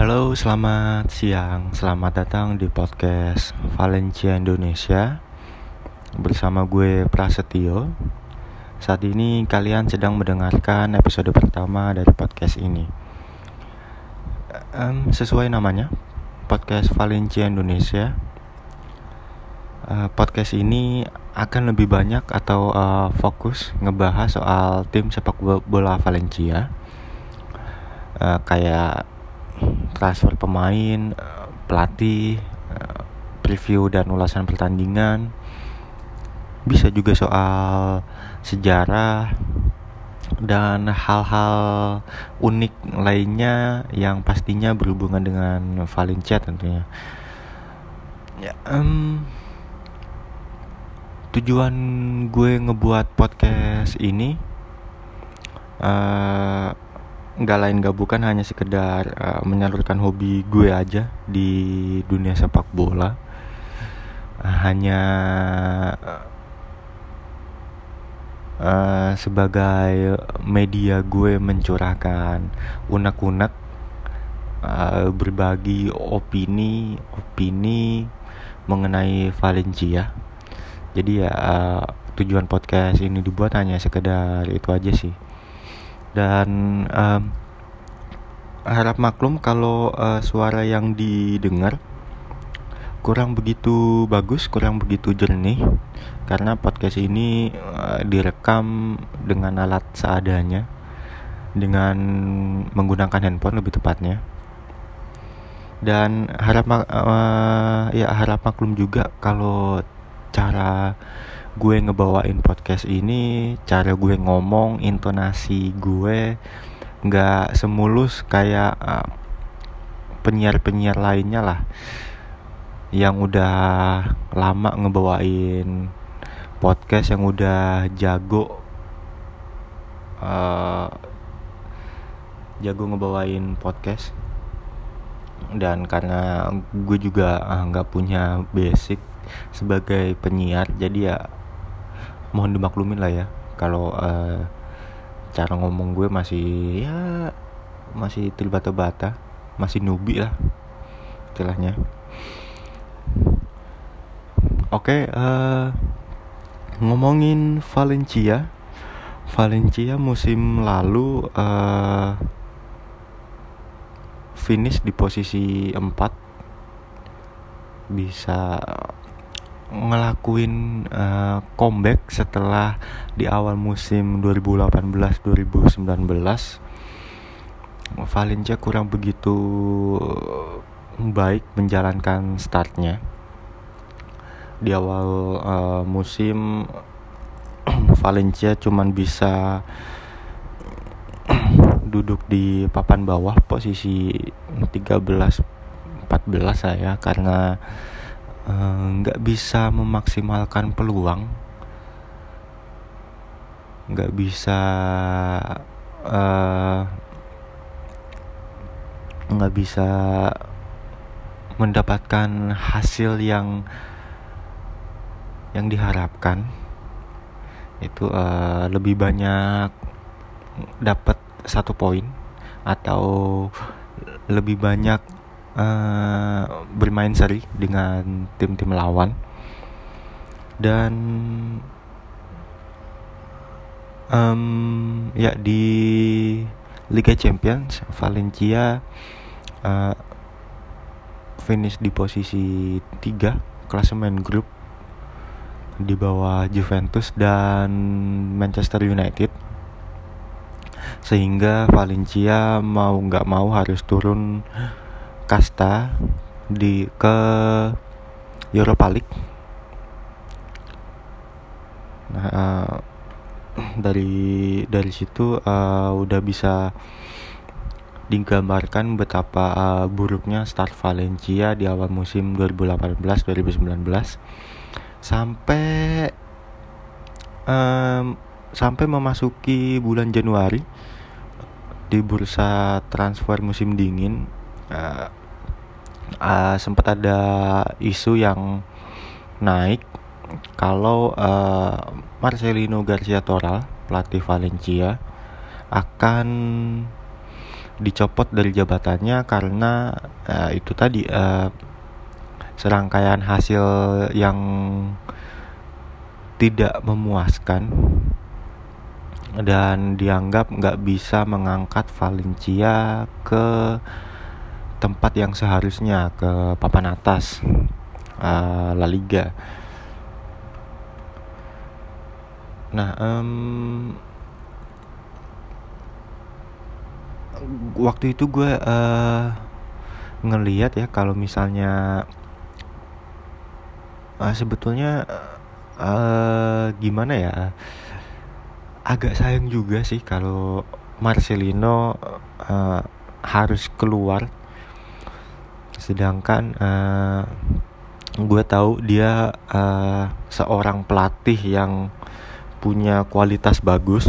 Halo, selamat siang. Selamat datang di podcast Valencia Indonesia bersama gue Prasetyo. Saat ini kalian sedang mendengarkan episode pertama dari podcast ini. Um, sesuai namanya, podcast Valencia Indonesia. Uh, podcast ini akan lebih banyak atau uh, fokus ngebahas soal tim sepak bola Valencia. Uh, kayak transfer pemain, eh, pelatih, eh, preview dan ulasan pertandingan. Bisa juga soal sejarah dan hal-hal unik lainnya yang pastinya berhubungan dengan Valencia tentunya. Ya, um, tujuan gue ngebuat podcast ini uh, nggak lain nggak bukan hanya sekedar uh, menyalurkan hobi gue aja di dunia sepak bola. Uh, hanya uh, sebagai media gue mencurahkan unek-unek uh, berbagi opini opini mengenai Valencia. Jadi ya uh, tujuan podcast ini dibuat hanya sekedar itu aja sih. Dan um, harap maklum kalau uh, suara yang didengar kurang begitu bagus, kurang begitu jernih karena podcast ini uh, direkam dengan alat seadanya dengan menggunakan handphone lebih tepatnya. Dan harap uh, ya harap maklum juga kalau cara gue ngebawain podcast ini cara gue ngomong intonasi gue nggak semulus kayak uh, penyiar-penyiar lainnya lah. Yang udah lama ngebawain podcast yang udah jago uh, jago ngebawain podcast. Dan karena gue juga nggak uh, punya basic sebagai penyiar jadi ya mohon dimaklumin lah ya. Kalau uh, cara ngomong gue masih ya masih terbata-bata masih nubi lah istilahnya. Oke okay, uh, ngomongin Valencia. Valencia musim lalu uh, finish di posisi 4 bisa ngelakuin uh, comeback setelah di awal musim 2018-2019 Valencia kurang begitu baik menjalankan startnya. Di awal uh, musim Valencia cuman bisa duduk di papan bawah posisi 13 14 saya karena Eh, nggak uh, bisa memaksimalkan peluang. Nggak bisa eh, nggak uh, bisa mendapatkan hasil yang yang diharapkan. Itu uh, lebih banyak dapat satu poin atau lebih banyak uh, bermain seri dengan tim-tim lawan. Dan um, ya di Liga Champions Valencia uh, finish di posisi 3 klasemen grup di bawah Juventus dan Manchester United. Sehingga Valencia mau nggak mau harus turun kasta di ke Europa League. Nah, uh, dari dari situ uh, udah bisa digambarkan betapa uh, buruknya start Valencia di awal musim 2018-2019 sampai um, sampai memasuki bulan Januari di bursa transfer musim dingin uh, sempat ada isu yang naik. Kalau uh, Marcelino Garcia Toral pelatih Valencia akan dicopot dari jabatannya karena uh, itu tadi uh, serangkaian hasil yang tidak memuaskan dan dianggap nggak bisa mengangkat Valencia ke tempat yang seharusnya ke papan atas uh, La Liga. Nah, um, waktu itu gue uh, ngeliat ya kalau misalnya uh, sebetulnya uh, gimana ya agak sayang juga sih kalau Marcelino uh, harus keluar sedangkan uh, gue tahu dia uh, seorang pelatih yang punya kualitas bagus.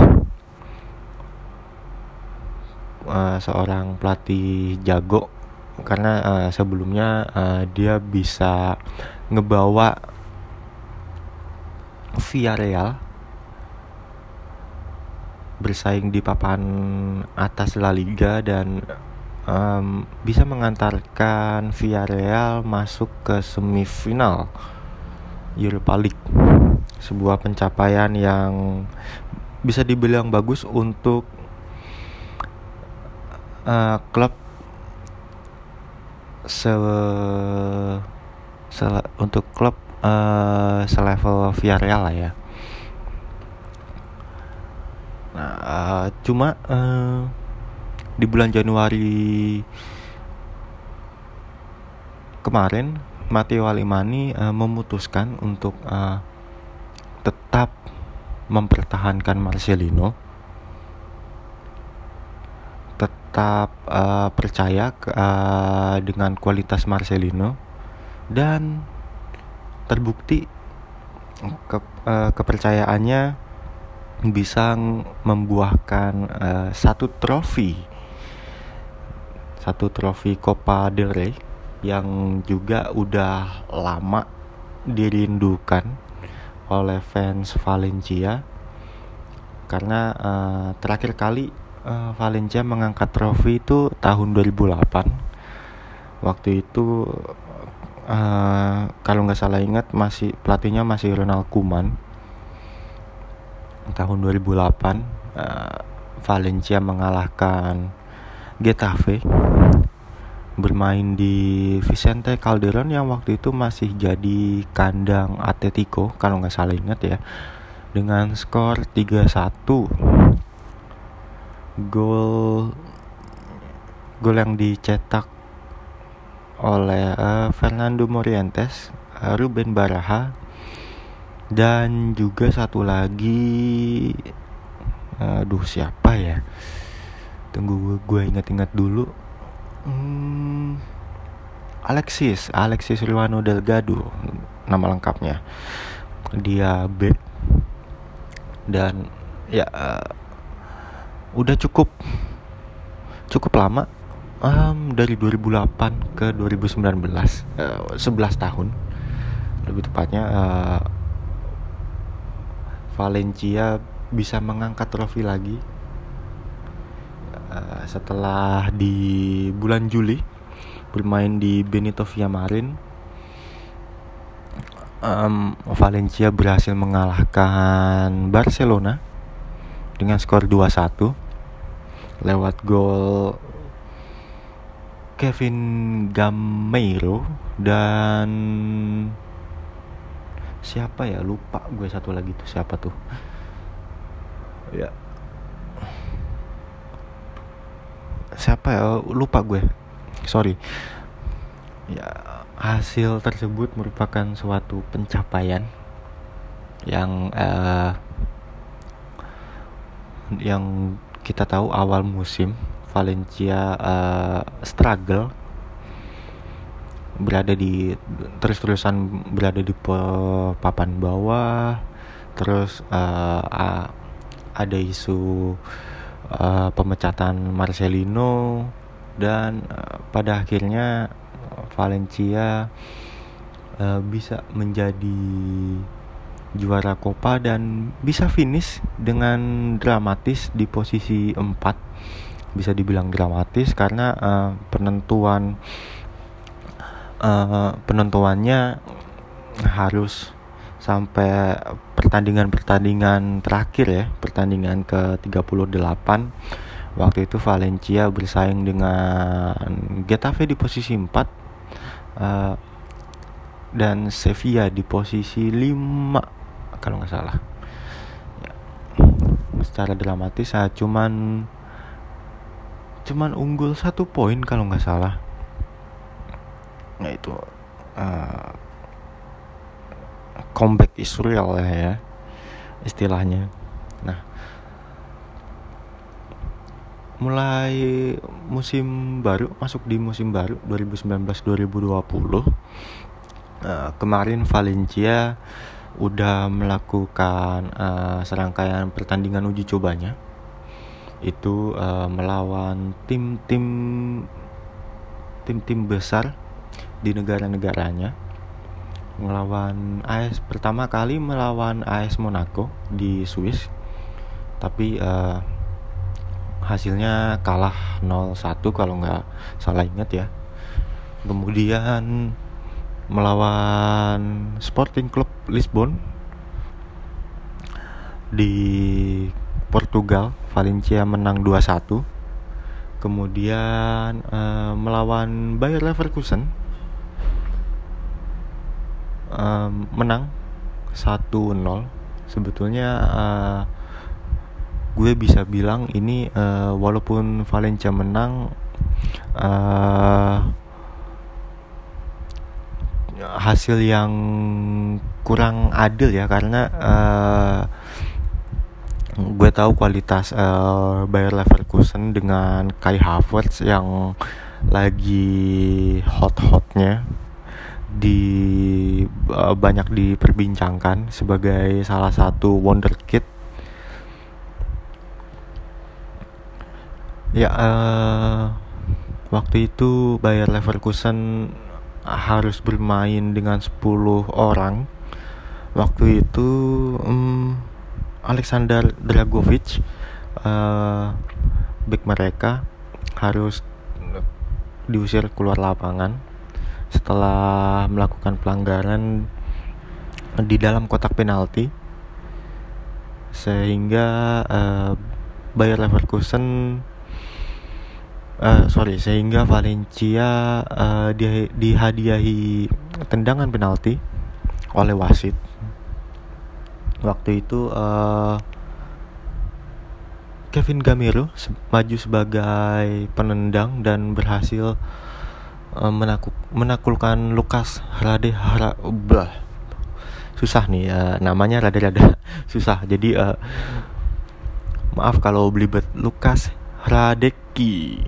Uh, seorang pelatih jago. Karena uh, sebelumnya uh, dia bisa ngebawa Villarreal bersaing di papan atas La Liga dan um, bisa mengantarkan Villarreal masuk ke semifinal Europa League sebuah pencapaian yang bisa dibilang bagus untuk uh, klub se, se untuk klub uh, selevel Villarreal lah ya. Nah, uh, cuma uh, di bulan Januari kemarin Matteo Alemani uh, memutuskan untuk uh, tetap mempertahankan Marcelino. Tetap uh, percaya uh, dengan kualitas Marcelino dan terbukti ke, uh, kepercayaannya bisa membuahkan uh, satu trofi satu trofi Copa del Rey yang juga udah lama dirindukan oleh fans Valencia. Karena uh, terakhir kali uh, Valencia mengangkat trofi itu tahun 2008 waktu itu uh, kalau nggak salah ingat masih pelatihnya masih Ronald Koeman. Tahun 2008 uh, Valencia mengalahkan Getafe bermain di Vicente Calderon yang waktu itu masih jadi kandang Atletico kalau nggak salah ingat ya dengan skor 3-1 gol gol yang dicetak oleh uh, Fernando Morientes, uh, Ruben Baraha dan juga satu lagi aduh siapa ya tunggu gue ingat-ingat dulu. Hmm, Alexis Alexis Riwano Delgado nama lengkapnya. Dia back dan ya uh, udah cukup cukup lama um, dari 2008 ke 2019 uh, 11 tahun. Lebih tepatnya uh, Valencia bisa mengangkat trofi lagi uh, setelah di bulan Juli bermain di Benito Villamarin um, Valencia berhasil mengalahkan Barcelona dengan skor 2-1 lewat gol Kevin Gameiro dan siapa ya? Lupa gue satu lagi tuh siapa tuh? Ya siapa ya? Lupa gue. Sorry. Ya hasil tersebut merupakan suatu pencapaian yang uh, yang kita tahu awal musim Valencia uh, struggle berada di terus-terusan berada di papan bawah terus uh, uh, ada isu uh, pemecatan Marcelino dan uh, pada akhirnya Valencia uh, bisa menjadi juara Copa dan bisa finish dengan dramatis di posisi 4 bisa dibilang dramatis karena uh, penentuan uh, penentuannya harus sampai pertandingan-pertandingan terakhir ya pertandingan ke 38 waktu itu Valencia bersaing dengan Getafe di posisi 4 uh, dan Sevilla di posisi 5 kalau nggak salah ya. secara dramatis ya cuman cuman unggul satu poin kalau nggak salah nah itu uh, comeback Israel ya istilahnya. Nah mulai musim baru masuk di musim baru 2019-2020 Uh, kemarin Valencia udah melakukan uh, serangkaian pertandingan uji cobanya. Itu uh, melawan tim-tim tim-tim besar di negara-negaranya melawan AS pertama kali melawan AS Monaco di Swiss. Tapi uh, hasilnya kalah 0-1 kalau nggak salah ingat ya. Kemudian melawan Sporting Club Lisbon di Portugal Valencia menang 2-1 kemudian uh, melawan Bayer Leverkusen uh, menang 1-0 sebetulnya uh, gue bisa bilang ini uh, walaupun Valencia menang uh, hasil yang kurang adil ya karena uh, gue tahu kualitas uh, Bayer Leverkusen dengan Kai Havertz yang lagi hot-hotnya di uh, banyak diperbincangkan sebagai salah satu wonderkid ya uh, waktu itu Bayer Leverkusen harus bermain dengan 10 orang. Waktu itu um, Alexander Dragovic uh, back mereka harus diusir keluar lapangan setelah melakukan pelanggaran di dalam kotak penalti sehingga uh, Bayer Leverkusen uh, sorry sehingga Valencia uh, di, dihadiahi tendangan penalti oleh wasit. Waktu itu uh, Kevin Gamero maju sebagai penendang dan berhasil uh, menakuk, menaklukkan Lukas Rade Hara bah, susah nih uh, namanya rada-rada susah. Jadi uh, maaf kalau belibet Lukas Radeki.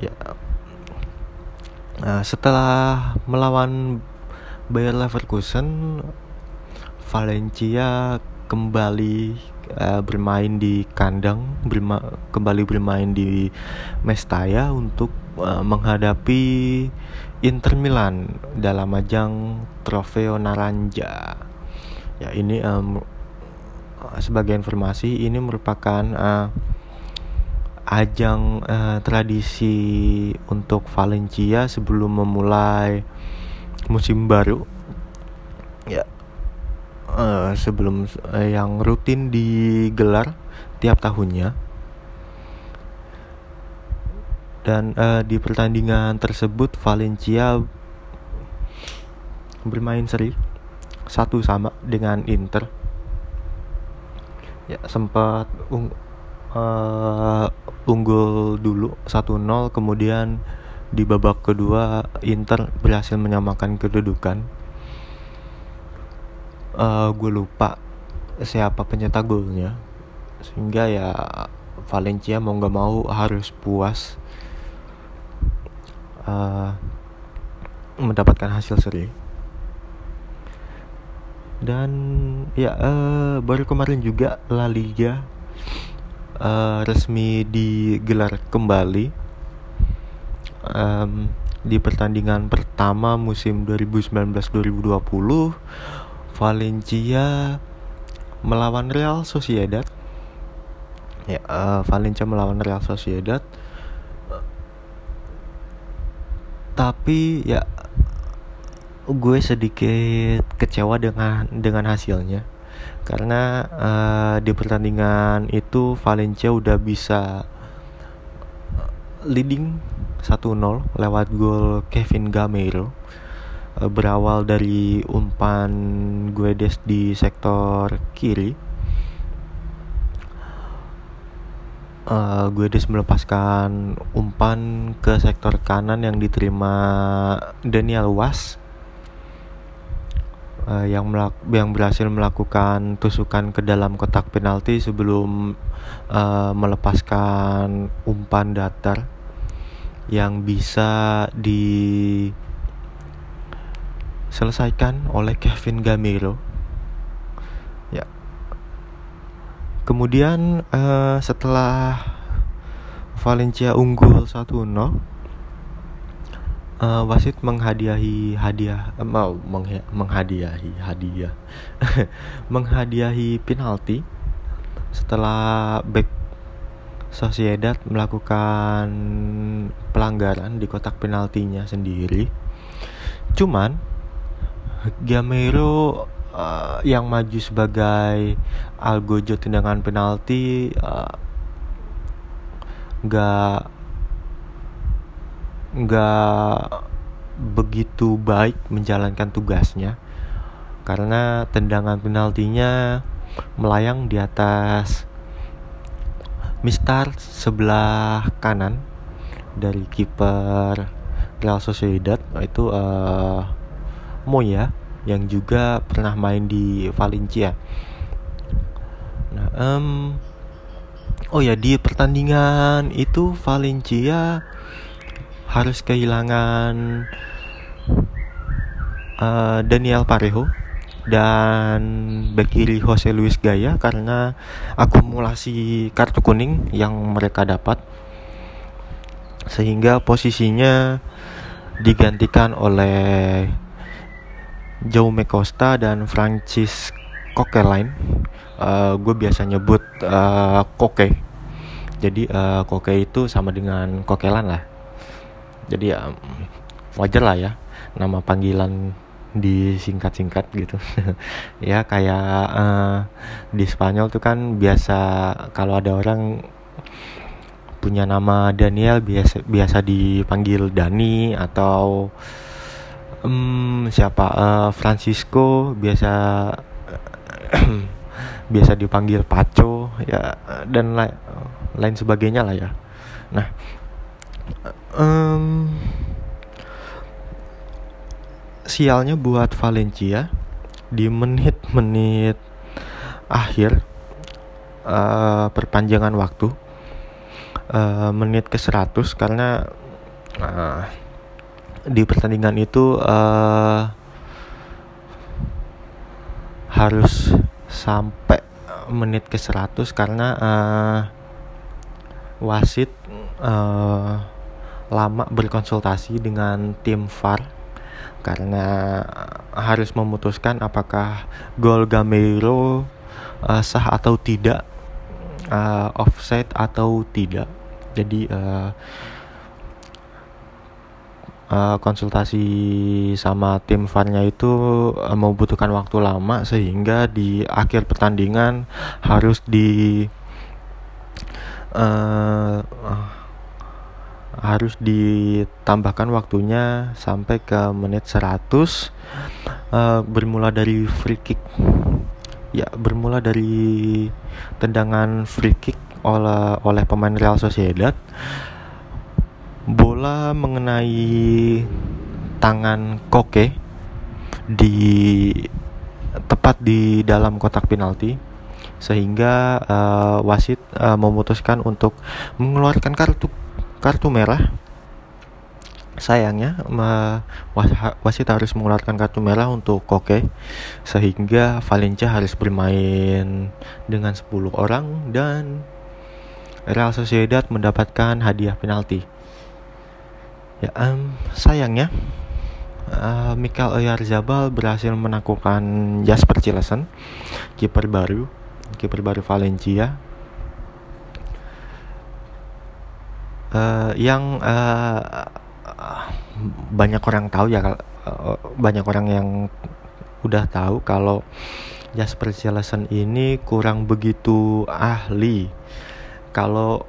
Ya. Uh, setelah melawan Bayer Leverkusen Valencia kembali uh, bermain di kandang berma kembali bermain di Mestalla untuk uh, menghadapi Inter Milan dalam ajang Trofeo Naranja. Ya ini um, sebagai informasi ini merupakan uh, ajang uh, tradisi untuk Valencia sebelum memulai musim baru. Ya uh, sebelum uh, yang rutin digelar tiap tahunnya dan uh, di pertandingan tersebut Valencia bermain seri satu sama dengan Inter. Ya sempat ung uh, unggul dulu 1-0 kemudian di babak kedua Inter berhasil menyamakan kedudukan. Uh, gue lupa siapa pencetak golnya sehingga ya Valencia mau nggak mau harus puas uh, mendapatkan hasil seri. Dan ya uh, baru kemarin juga La Liga uh, resmi digelar kembali um, di pertandingan pertama musim 2019-2020 Valencia melawan Real Sociedad. Ya uh, Valencia melawan Real Sociedad tapi ya gue sedikit kecewa dengan dengan hasilnya. Karena uh, di pertandingan itu Valencia udah bisa leading 1-0 lewat gol Kevin Gameiro uh, berawal dari umpan Guedes di sektor kiri uh, Guedes melepaskan umpan ke sektor kanan yang diterima Daniel Was uh, yang melak yang berhasil melakukan tusukan ke dalam kotak penalti sebelum uh, melepaskan umpan datar yang bisa diselesaikan oleh Kevin Gamero. Ya. Kemudian uh, setelah Valencia unggul 1-0 uh, wasit menghadiahi hadiah uh, mau mengha menghadiahi hadiah menghadiahi penalti setelah back Sociedad melakukan pelanggaran di kotak penaltinya sendiri. Cuman Gamero uh, yang maju sebagai algojo tendangan penalti uh, gak nggak begitu baik menjalankan tugasnya. Karena tendangan penaltinya melayang di atas mistar sebelah kanan dari kiper Real Sociedad itu uh, Moya yang juga pernah main di Valencia. Nah, um, oh ya di pertandingan itu Valencia harus kehilangan uh, Daniel Parejo dan back kiri Jose Luis Gaya karena akumulasi kartu kuning yang mereka dapat sehingga posisinya digantikan oleh Jaume Costa dan Francis Coquelin uh, gue biasa nyebut uh, jadi uh, Koke itu sama dengan Kokelan lah. Jadi ya wajar lah ya nama panggilan disingkat-singkat gitu. Ya kayak uh, di Spanyol tuh kan biasa kalau ada orang punya nama Daniel biasa biasa dipanggil Dani atau um, siapa? Uh, Francisco biasa biasa dipanggil Paco ya dan lain lain sebagainya lah ya. Nah um, sialnya buat Valencia di menit-menit akhir uh, perpanjangan waktu uh, menit ke 100 karena uh, di pertandingan itu uh, harus sampai menit ke 100 karena uh, wasit uh, lama berkonsultasi dengan tim VAR karena harus memutuskan apakah gol Gameiro uh, sah atau tidak, uh, offside atau tidak. Jadi uh, uh, konsultasi sama tim VAR-nya itu uh, membutuhkan waktu lama sehingga di akhir pertandingan harus di uh, harus ditambahkan waktunya sampai ke menit 100 uh, eh, bermula dari free kick. Ya bermula dari tendangan free kick oleh oleh pemain Real Sociedad bola mengenai tangan Koke di tepat di dalam kotak penalti sehingga uh, wasit uh, memutuskan untuk mengeluarkan kartu kartu merah. Sayangnya wasit harus mengeluarkan kartu merah untuk Koke sehingga Valencia harus bermain dengan 10 orang dan Real Sociedad mendapatkan hadiah penalti ya um, sayangnya uh, Mikel Oyarzabal berhasil menaklukkan Jasper Cillesen kiper baru kiper baru Valencia uh, yang uh, banyak orang tahu ya banyak orang yang udah tahu kalau Jasper Cillesen ini kurang begitu ahli. Kalau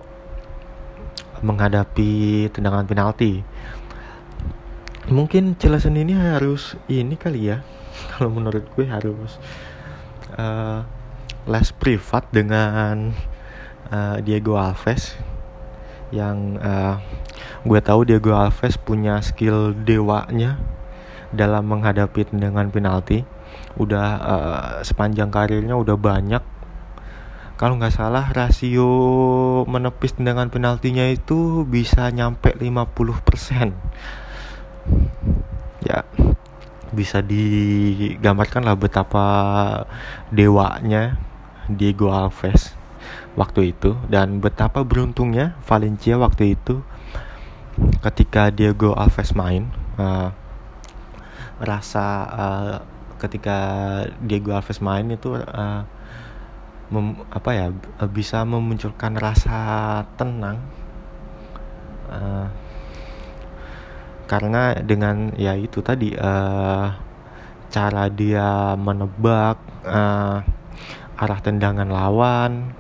menghadapi tendangan penalti. Mungkin Cillesen ini harus ini kali ya. Kalau menurut gue harus uh, les privat dengan uh, Diego Alves yang uh, gue tahu Diego Alves punya skill dewanya dalam menghadapi tendangan penalti udah uh, sepanjang karirnya udah banyak kalau nggak salah rasio menepis tendangan penaltinya itu bisa nyampe 50% ya bisa digambarkan lah betapa dewanya Diego Alves waktu itu dan betapa beruntungnya Valencia waktu itu ketika Diego Alves main. Uh, rasa uh, ketika Diego Alves main itu uh, mem, apa ya bisa memunculkan rasa tenang uh, karena dengan ya itu tadi uh, cara dia menebak uh, arah tendangan lawan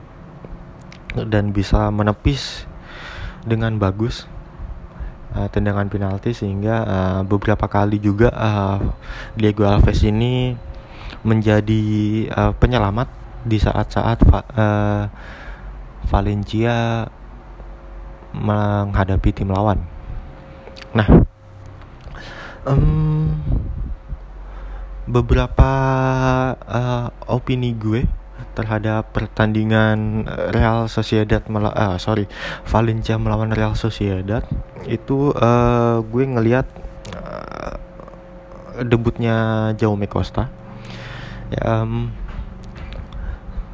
dan bisa menepis dengan bagus uh, tendangan penalti sehingga uh, beberapa kali juga uh, Diego Alves ini menjadi uh, penyelamat di saat-saat uh, Valencia menghadapi tim lawan. Nah, um, beberapa uh, opini gue terhadap pertandingan Real Sociedad melawan uh, sorry Valencia melawan Real Sociedad itu uh, gue ngelihat uh, debutnya Jaume Costa ya, um,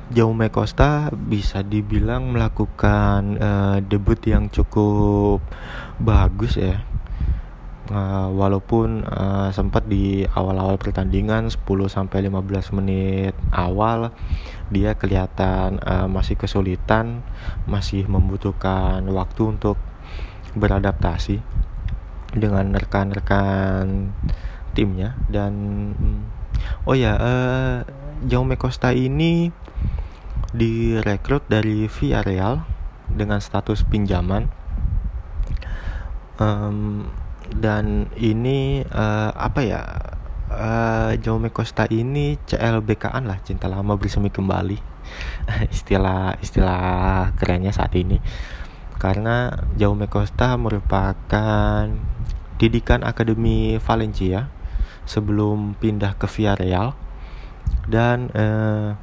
Jaume Costa bisa dibilang melakukan uh, debut yang cukup bagus ya. Uh, walaupun uh, sempat di awal-awal pertandingan 10 sampai 15 menit awal dia kelihatan uh, masih kesulitan, masih membutuhkan waktu untuk beradaptasi dengan rekan-rekan timnya dan oh ya uh, Jaume Costa ini direkrut dari Villarreal dengan status pinjaman. Um, dan ini uh, apa ya uh, Jaume Costa ini CLBK-an lah cinta lama bersemi kembali. Istilah istilah kerennya saat ini. Karena Jaume Costa merupakan didikan Akademi Valencia sebelum pindah ke Villarreal dan uh,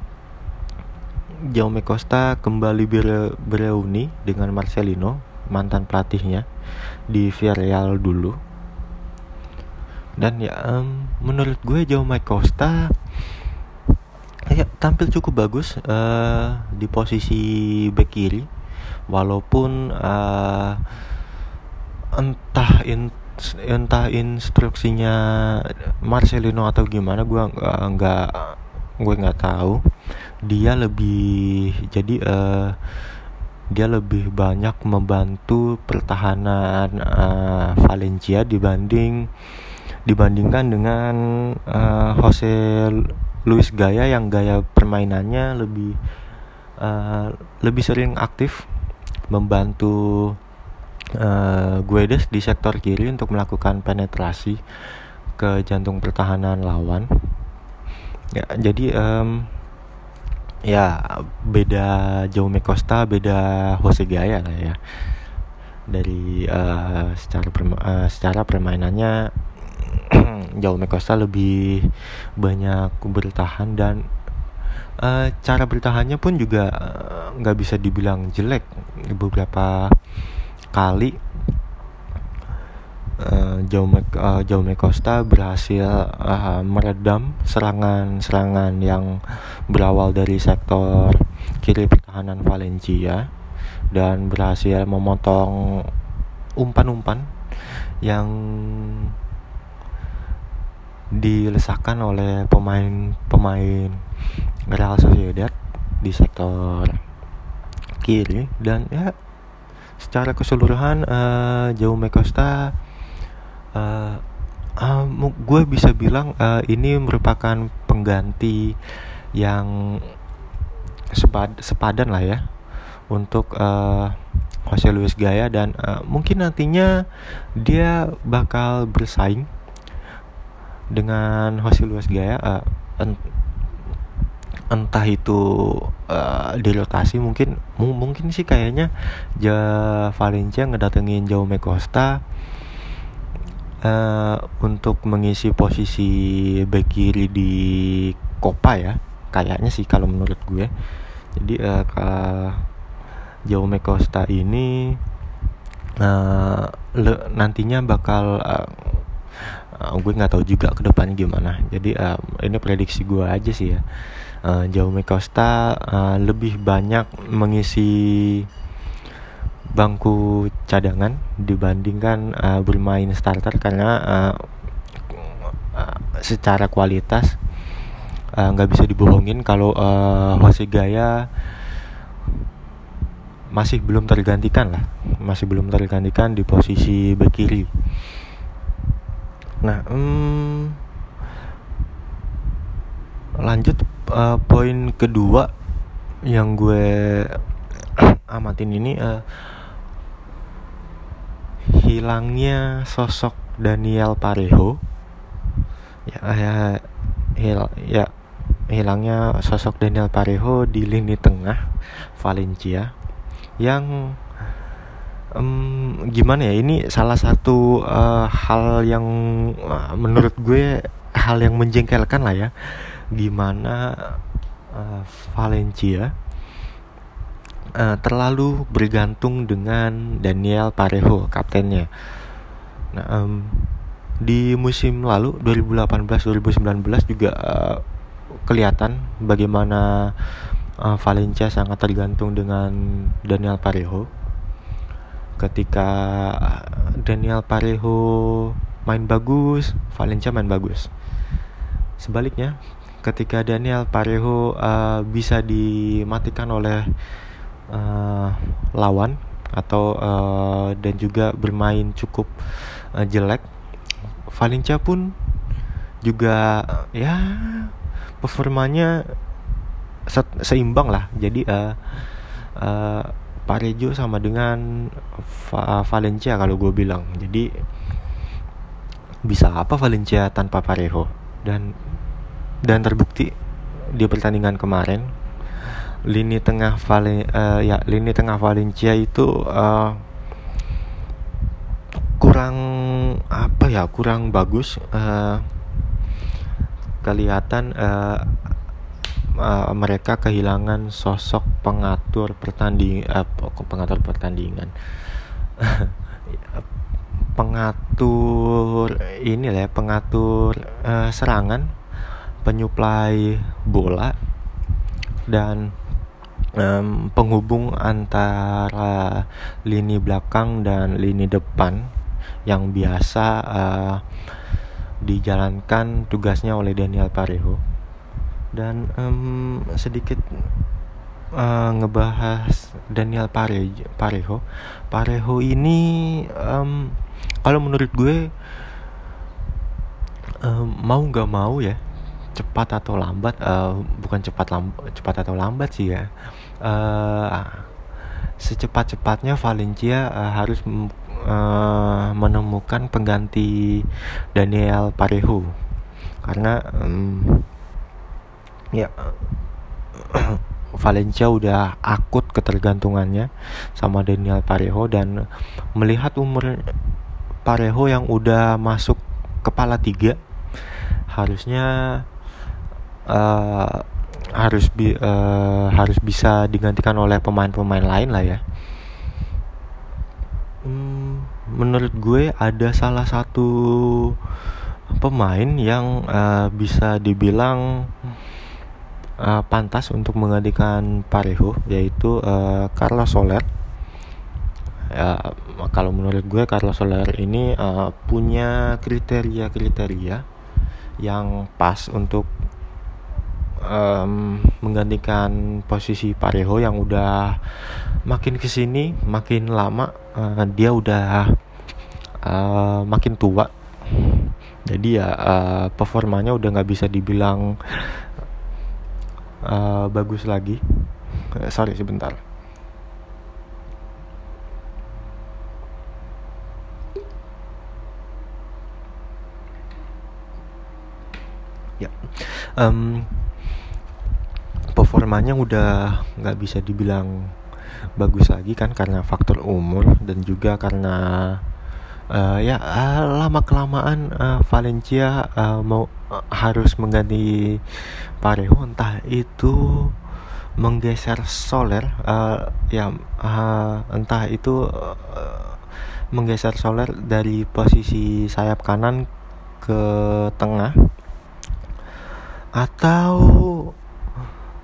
Jaume Costa kembali bereuni dengan Marcelino mantan pelatihnya di Villarreal dulu. Dan ya um, menurut gue Jaume Costa ya tampil cukup bagus uh, di posisi back kiri. Walaupun uh, entah in, entah instruksinya Marcelino atau gimana gue nggak gue nggak tahu. Dia lebih jadi uh, dia lebih banyak membantu pertahanan uh, Valencia dibanding dibandingkan dengan uh, Jose Luis Gaya yang gaya permainannya lebih uh, lebih sering aktif membantu uh, Guedes di sektor kiri untuk melakukan penetrasi ke jantung pertahanan lawan ya jadi um, ya beda Jaume Costa beda Jose Gaya lah ya. Dari uh, secara uh, secara permainannya Jaume Costa lebih banyak bertahan dan uh, cara bertahannya pun juga nggak uh, bisa dibilang jelek. Beberapa kali uh, Jaume uh, Costa berhasil uh, meredam serangan-serangan yang berawal dari sektor kiri pertahanan Valencia dan berhasil memotong umpan-umpan yang dilesakan oleh pemain-pemain Real Sociedad di sektor kiri. Dan ya secara keseluruhan uh, Jaume Costa uh, uh, gue bisa bilang uh, ini merupakan pengganti yang sepad sepadan lah ya untuk uh, Jose Luis Gaya dan uh, mungkin nantinya dia bakal bersaing dengan Jose Luis Gaya uh, entah itu uh, di rotasi mungkin mungkin sih kayaknya Ja Valencia ngedatengin Jaume Costa uh, untuk mengisi posisi back kiri di Copa ya kayaknya sih kalau menurut gue. Jadi uh, ke Jaume Costa ini uh, le, nantinya bakal uh, uh, gue nggak tahu juga ke depannya gimana. Jadi uh, ini prediksi gue aja sih ya. Uh, Jaume Costa uh, lebih banyak mengisi bangku cadangan dibandingkan uh, bermain starter karena uh, secara kualitas nggak uh, bisa dibohongin kalau uh, Jose Gaya masih belum tergantikan lah. Masih belum tergantikan di posisi bek kiri. Nah hmm, lanjut uh, poin kedua yang gue amatin ini uh, hilangnya sosok Daniel Parejo. Ya ya hil ya hilangnya sosok Daniel Parejo di lini tengah Valencia yang um, gimana ya ini salah satu uh, hal yang uh, menurut gue hal yang menjengkelkan lah ya. Gimana uh, Valencia uh, terlalu bergantung dengan Daniel Parejo kaptennya nah um, di musim lalu 2018-2019 juga uh, kelihatan bagaimana uh, Valencia sangat tergantung dengan Daniel Parejo. Ketika Daniel Parejo main bagus, Valencia main bagus. Sebaliknya, ketika Daniel Parejo uh, bisa dimatikan oleh uh, lawan atau uh, dan juga bermain cukup uh, jelek, Valencia pun juga ya performanya se seimbang lah. Jadi uh, uh, Parejo sama dengan Va Valencia kalau gue bilang. Jadi bisa apa Valencia tanpa Parejo? Dan dan terbukti di pertandingan kemarin lini tengah Vale uh, ya lini tengah Valencia itu uh, kurang apa ya kurang bagus uh, kelihatan uh, uh, mereka kehilangan sosok pengatur pertanding uh, pengatur pertandingan. Pengatur ini lah ya, pengatur uh, serangan penyuplai bola dan um, penghubung antara lini belakang dan lini depan yang biasa uh, dijalankan tugasnya oleh Daniel Parejo dan um, sedikit uh, ngebahas Daniel Parejo Parejo Parejo ini um, kalau menurut gue um, mau nggak mau ya cepat atau lambat uh, bukan cepat lambat cepat atau lambat sih ya. Uh, secepat-cepatnya Valencia uh, harus uh, menemukan pengganti Daniel Parejo. Karena um, ya Valencia udah akut ketergantungannya sama Daniel Parejo dan melihat umur Parejo yang udah masuk kepala tiga harusnya uh, harus bi uh, harus bisa digantikan oleh pemain-pemain lain lah ya. Hmm, menurut gue ada salah satu pemain yang uh, bisa dibilang uh, pantas untuk menggantikan Parejo yaitu uh, Carlos Soler. Ya, kalau menurut gue Carlos Soler ini uh, punya kriteria-kriteria yang pas untuk um, menggantikan posisi Parejo yang udah makin ke sini makin lama uh, dia udah uh, makin tua. Jadi ya uh, performanya udah nggak bisa dibilang uh, bagus lagi. Sorry sebentar. Um, performanya udah nggak bisa dibilang bagus lagi kan karena faktor umur dan juga karena uh, ya uh, lama kelamaan uh, Valencia uh, mau uh, harus mengganti Parejo entah itu menggeser Soler uh, ya uh, entah itu uh, menggeser Soler dari posisi sayap kanan ke tengah atau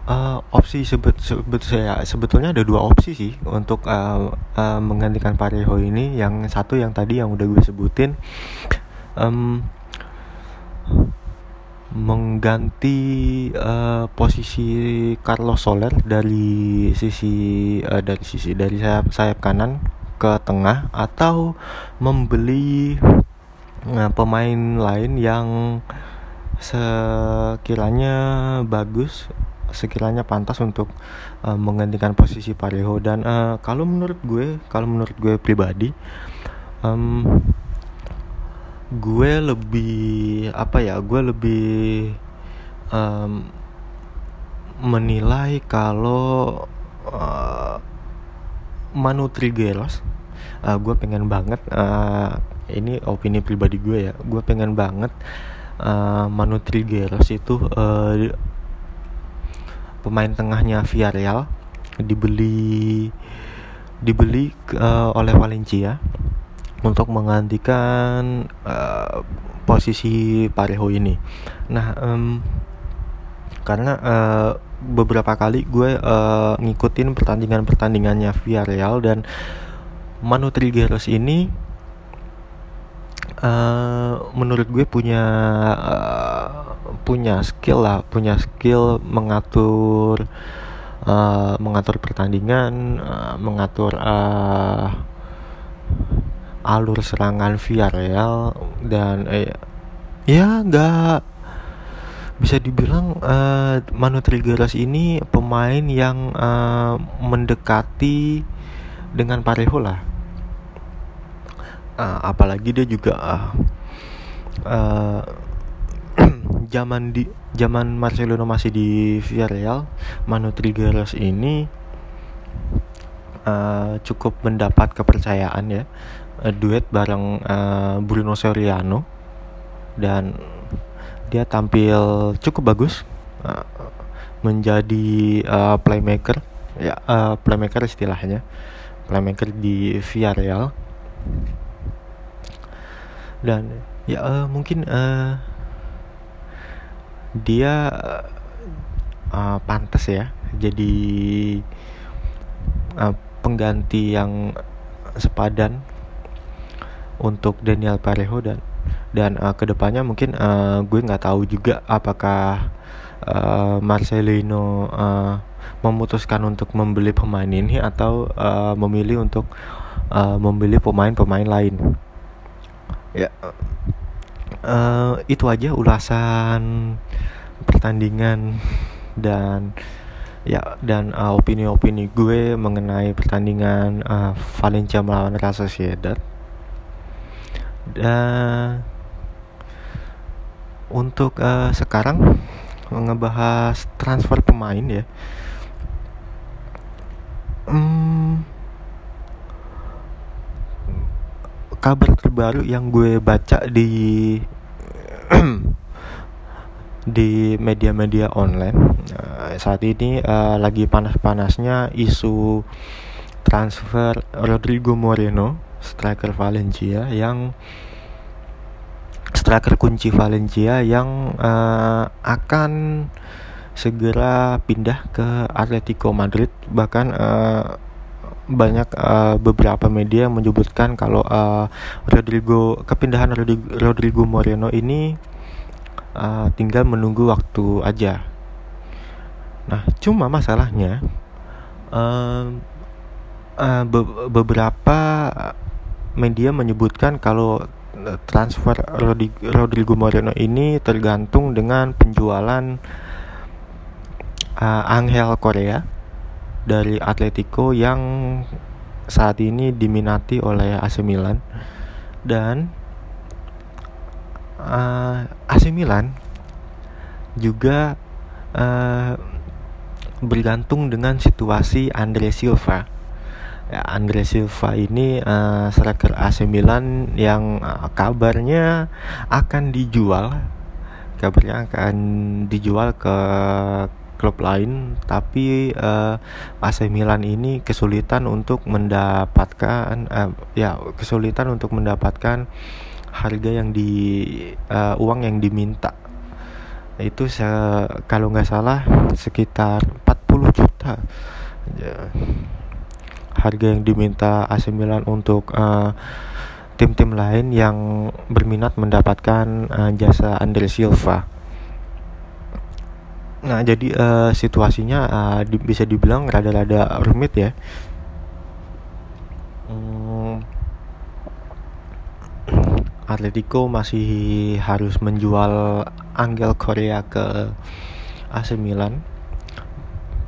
uh, opsi sebet, sebet saya sebetulnya ada dua opsi sih untuk uh, uh, menggantikan Parejo ini. Yang satu yang tadi yang udah gue sebutin um, mengganti uh, posisi Carlos Soler dari sisi uh, dari sisi dari sayap sayap kanan ke tengah atau membeli uh, pemain lain yang sekiranya bagus sekiranya pantas untuk uh, menggantikan posisi Parejo. Dan uh, kalau menurut gue kalau menurut gue pribadi um, gue lebih apa ya gue lebih um, menilai kalau uh, Manu Trigueros uh, gue pengen banget uh, ini opini pribadi gue ya gue pengen banget uh, Manu Trigueros itu uh, pemain tengahnya Villarreal dibeli dibeli uh, oleh Valencia untuk menggantikan uh, posisi Parejo ini. Nah, um, karena uh, beberapa kali gue uh, ngikutin pertandingan-pertandingannya Villarreal dan Manu Trigueros ini uh, menurut gue punya uh, punya skill lah punya skill mengatur uh, mengatur pertandingan uh, mengatur uh, alur serangan Villarreal dan eh, ya nggak bisa dibilang uh, Manu Trigueros ini pemain yang uh, mendekati dengan Parejo lah uh, apalagi dia juga uh, uh, zaman di zaman Marcelino masih di Villarreal Manu Trigueros ini uh, cukup mendapat kepercayaan ya uh, duet bareng uh, Bruno Soriano. Dan dia tampil cukup bagus uh, menjadi uh, playmaker ya uh, playmaker istilahnya playmaker di Villarreal dan ya uh, mungkin uh, dia uh, pantas ya jadi uh, pengganti yang sepadan untuk Daniel Parejo dan dan uh, ke depannya mungkin uh, gue nggak tahu juga apakah uh, Marcelino uh, memutuskan untuk membeli pemain ini atau uh, memilih untuk uh, membeli pemain-pemain lain ya. Uh, itu aja ulasan pertandingan dan ya dan uh, opini-opini gue mengenai pertandingan uh, Valencia melawan Real Sociedad. Dan untuk uh, sekarang ngebahas transfer pemain ya. Hmm, kabar terbaru yang gue baca di di media-media online uh, saat ini uh, lagi panas-panasnya isu transfer Rodrigo Moreno striker Valencia yang striker kunci Valencia yang uh, akan segera pindah ke Atletico Madrid bahkan uh, banyak uh, beberapa media menyebutkan kalau uh, Rodrigo kepindahan Rodrigo, Rodrigo Moreno ini uh, tinggal menunggu waktu aja. Nah, cuma masalahnya uh, uh, be beberapa media menyebutkan kalau transfer Rodrigo Moreno ini tergantung dengan penjualan uh, Angel Korea dari Atletico yang saat ini diminati oleh AC Milan dan uh, AC Milan juga uh, bergantung dengan situasi Andre Silva. Ya, Andre Silva ini uh, striker AC Milan yang uh, kabarnya akan dijual, kabarnya akan dijual ke klub lain, tapi uh, AC Milan ini kesulitan untuk mendapatkan, uh, ya kesulitan untuk mendapatkan harga yang di uh, uang yang diminta itu saya kalau nggak salah sekitar 40 juta harga yang diminta AC Milan untuk uh, tim-tim lain yang berminat mendapatkan uh, jasa Andre Silva. Nah, jadi uh, situasinya uh, di, bisa dibilang rada-rada rumit ya. Hmm, Atletico masih harus menjual Angel Korea ke AC Milan.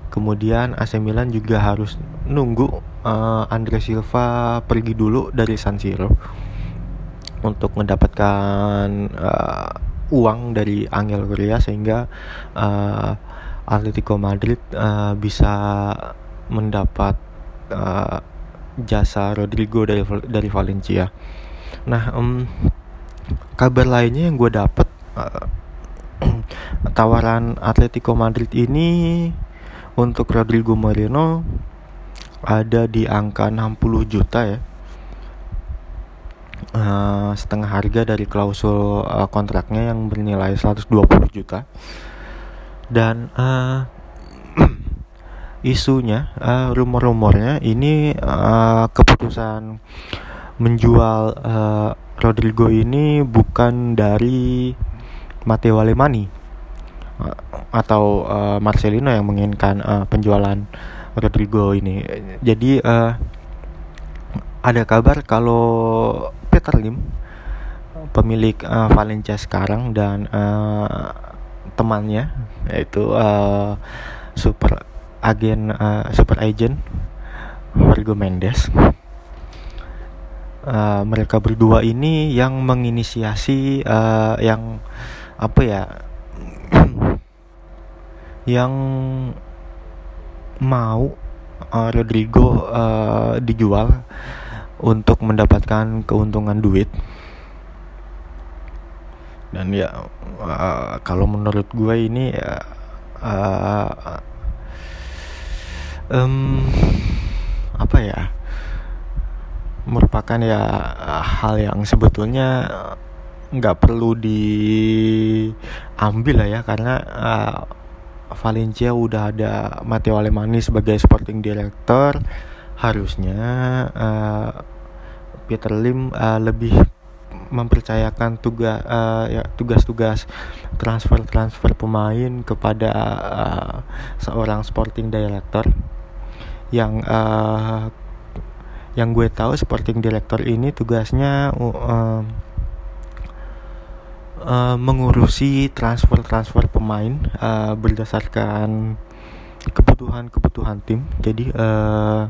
Kemudian AC Milan juga harus nunggu uh, Andre Silva pergi dulu dari San Siro untuk mendapatkan uang dari Angel Korea sehingga uh, Atletico Madrid uh, bisa mendapat uh, jasa Rodrigo dari dari Valencia. Nah, um, kabar lainnya yang gue dapet uh, tawaran Atletico Madrid ini untuk Rodrigo Moreno ada di angka 60 juta ya. Uh, setengah harga dari klausul uh, kontraknya yang bernilai 120 juta. Dan uh, isunya, uh, rumor-rumornya ini uh, keputusan menjual uh, Rodrigo ini bukan dari Matteo Alemani atau uh, Marcelino yang menginginkan uh, penjualan Rodrigo ini. Jadi uh, ada kabar kalau Peter Lim pemilik uh, Valencia sekarang dan uh, temannya yaitu uh, super agen uh, super agent Jorge Mendes. Uh, mereka berdua ini yang menginisiasi uh, yang apa ya yang mau uh, Rodrigo uh, dijual untuk mendapatkan keuntungan duit. Dan ya uh, kalau menurut gue ini uh, um, apa ya merupakan ya hal yang sebetulnya nggak perlu diambil lah ya karena uh, Valencia udah ada Matteo Alemani sebagai sporting director. Harusnya Peter Lim uh, lebih mempercayakan tugas uh, ya tugas-tugas transfer-transfer pemain kepada uh, seorang sporting director yang uh, yang gue tahu sporting director ini tugasnya uh, uh, mengurusi transfer-transfer pemain uh, berdasarkan kebutuhan-kebutuhan tim. Jadi uh,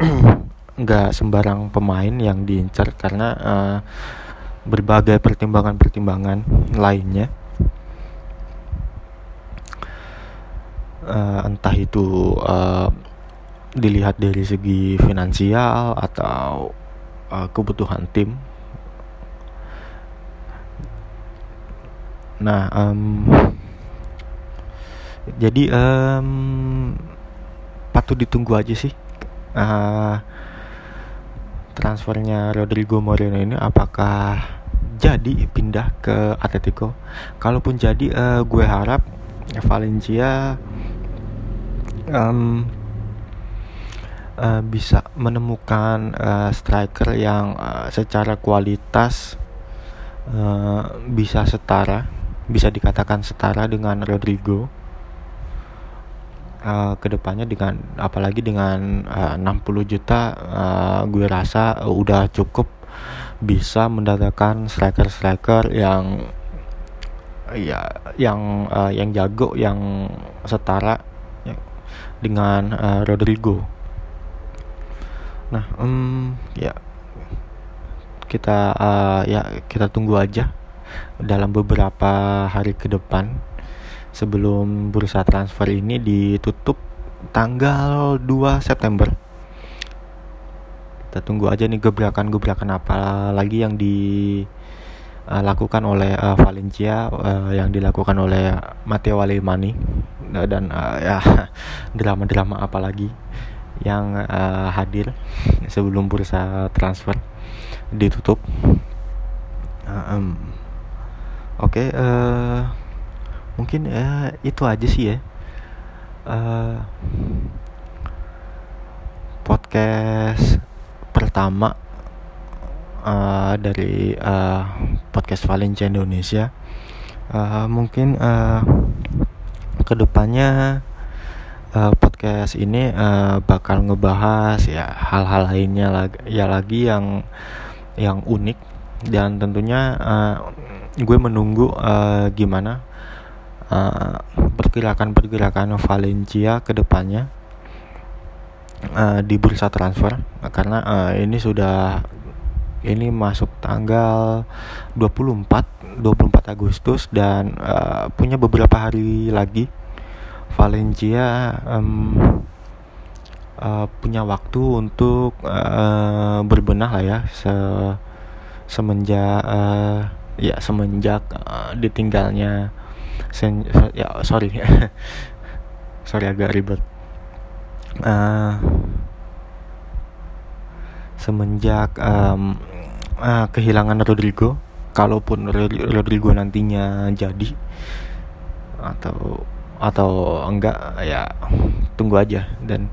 nggak sembarang pemain yang diincar karena uh, berbagai pertimbangan-pertimbangan lainnya uh, entah itu uh, dilihat dari segi finansial atau uh, kebutuhan tim. Nah, um, jadi um, patut ditunggu aja sih uh, transfernya Rodrigo Moreno ini apakah jadi pindah ke Atletico. Kalaupun jadi, uh, gue harap Valencia um, uh, bisa menemukan uh, striker yang uh, secara kualitas uh, bisa setara, bisa dikatakan setara dengan Rodrigo. Uh, ke depannya dengan apalagi dengan uh, 60 juta uh, gue rasa udah cukup bisa mendatangkan striker-striker yang ya yang uh, yang jago yang setara dengan uh, Rodrigo. Nah, um, ya kita uh, ya kita tunggu aja dalam beberapa hari ke depan sebelum bursa transfer ini ditutup tanggal 2 September. Kita tunggu aja nih gebrakan-gebrakan apa lagi yang dilakukan uh, oleh uh, Valencia uh, yang dilakukan oleh Matteo Alemani dan uh, ya drama-drama apa lagi yang uh, hadir sebelum bursa transfer ditutup. Uh, um, oke okay, uh, mungkin uh, itu aja sih ya. Uh, podcast pertama uh, dari uh, podcast Valencia Indonesia. Uh, mungkin uh, ke depannya uh, podcast ini uh, bakal ngebahas ya hal-hal lainnya lagi ya lagi yang yang unik. Dan tentunya uh, gue menunggu uh, gimana pergerakan-pergerakan uh, Valencia ke depannya uh, di bursa transfer. Karena uh, ini sudah ini masuk tanggal 24 24 Agustus dan uh, punya beberapa hari lagi Valencia um, uh, punya waktu untuk uh, berbenah lah ya se semenjak uh, ya semenjak uh, ditinggalnya sen ya sorry. Sorry agak ribet. Uh, semenjak um, uh, kehilangan Rodrigo kalaupun Rodrigo nantinya jadi atau atau enggak ya tunggu aja. Dan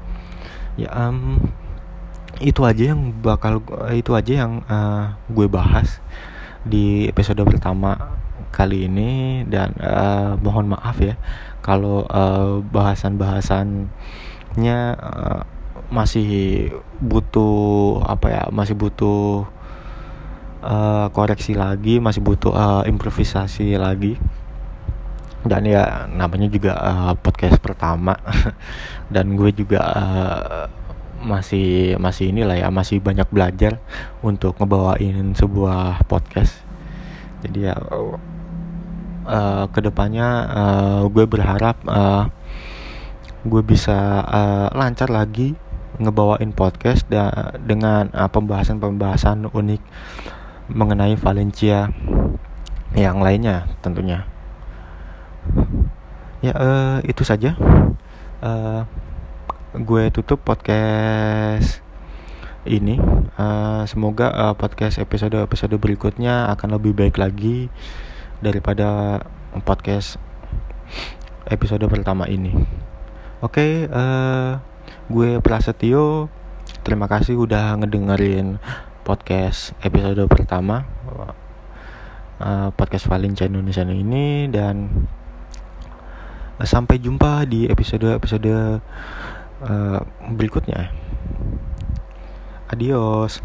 ya um, itu aja yang bakal itu aja yang uh, gue bahas di episode pertama kali ini dan uh, mohon maaf ya kalau uh, bahasan-bahasan nya uh, masih butuh apa ya masih butuh uh, koreksi lagi masih butuh uh, improvisasi lagi. Dan ya namanya juga uh, podcast pertama dan gue juga uh, masih masih inilah ya masih banyak belajar untuk ngebawain sebuah podcast. Jadi ya uh, ke depannya uh, gue berharap uh, gue bisa uh, lancar lagi ngebawain podcast da dengan pembahasan-pembahasan unik mengenai Valencia yang lainnya tentunya. Ya uh, itu saja. Uh, gue tutup podcast ini. Uh, semoga uh, podcast episode episode berikutnya akan lebih baik lagi daripada podcast episode pertama ini Oke, okay, uh, eh, gue Prasetyo. Terima kasih udah ngedengerin podcast episode pertama uh, podcast Valencia Indonesia ini dan uh, sampai jumpa di episode-episode uh, berikutnya. Adios.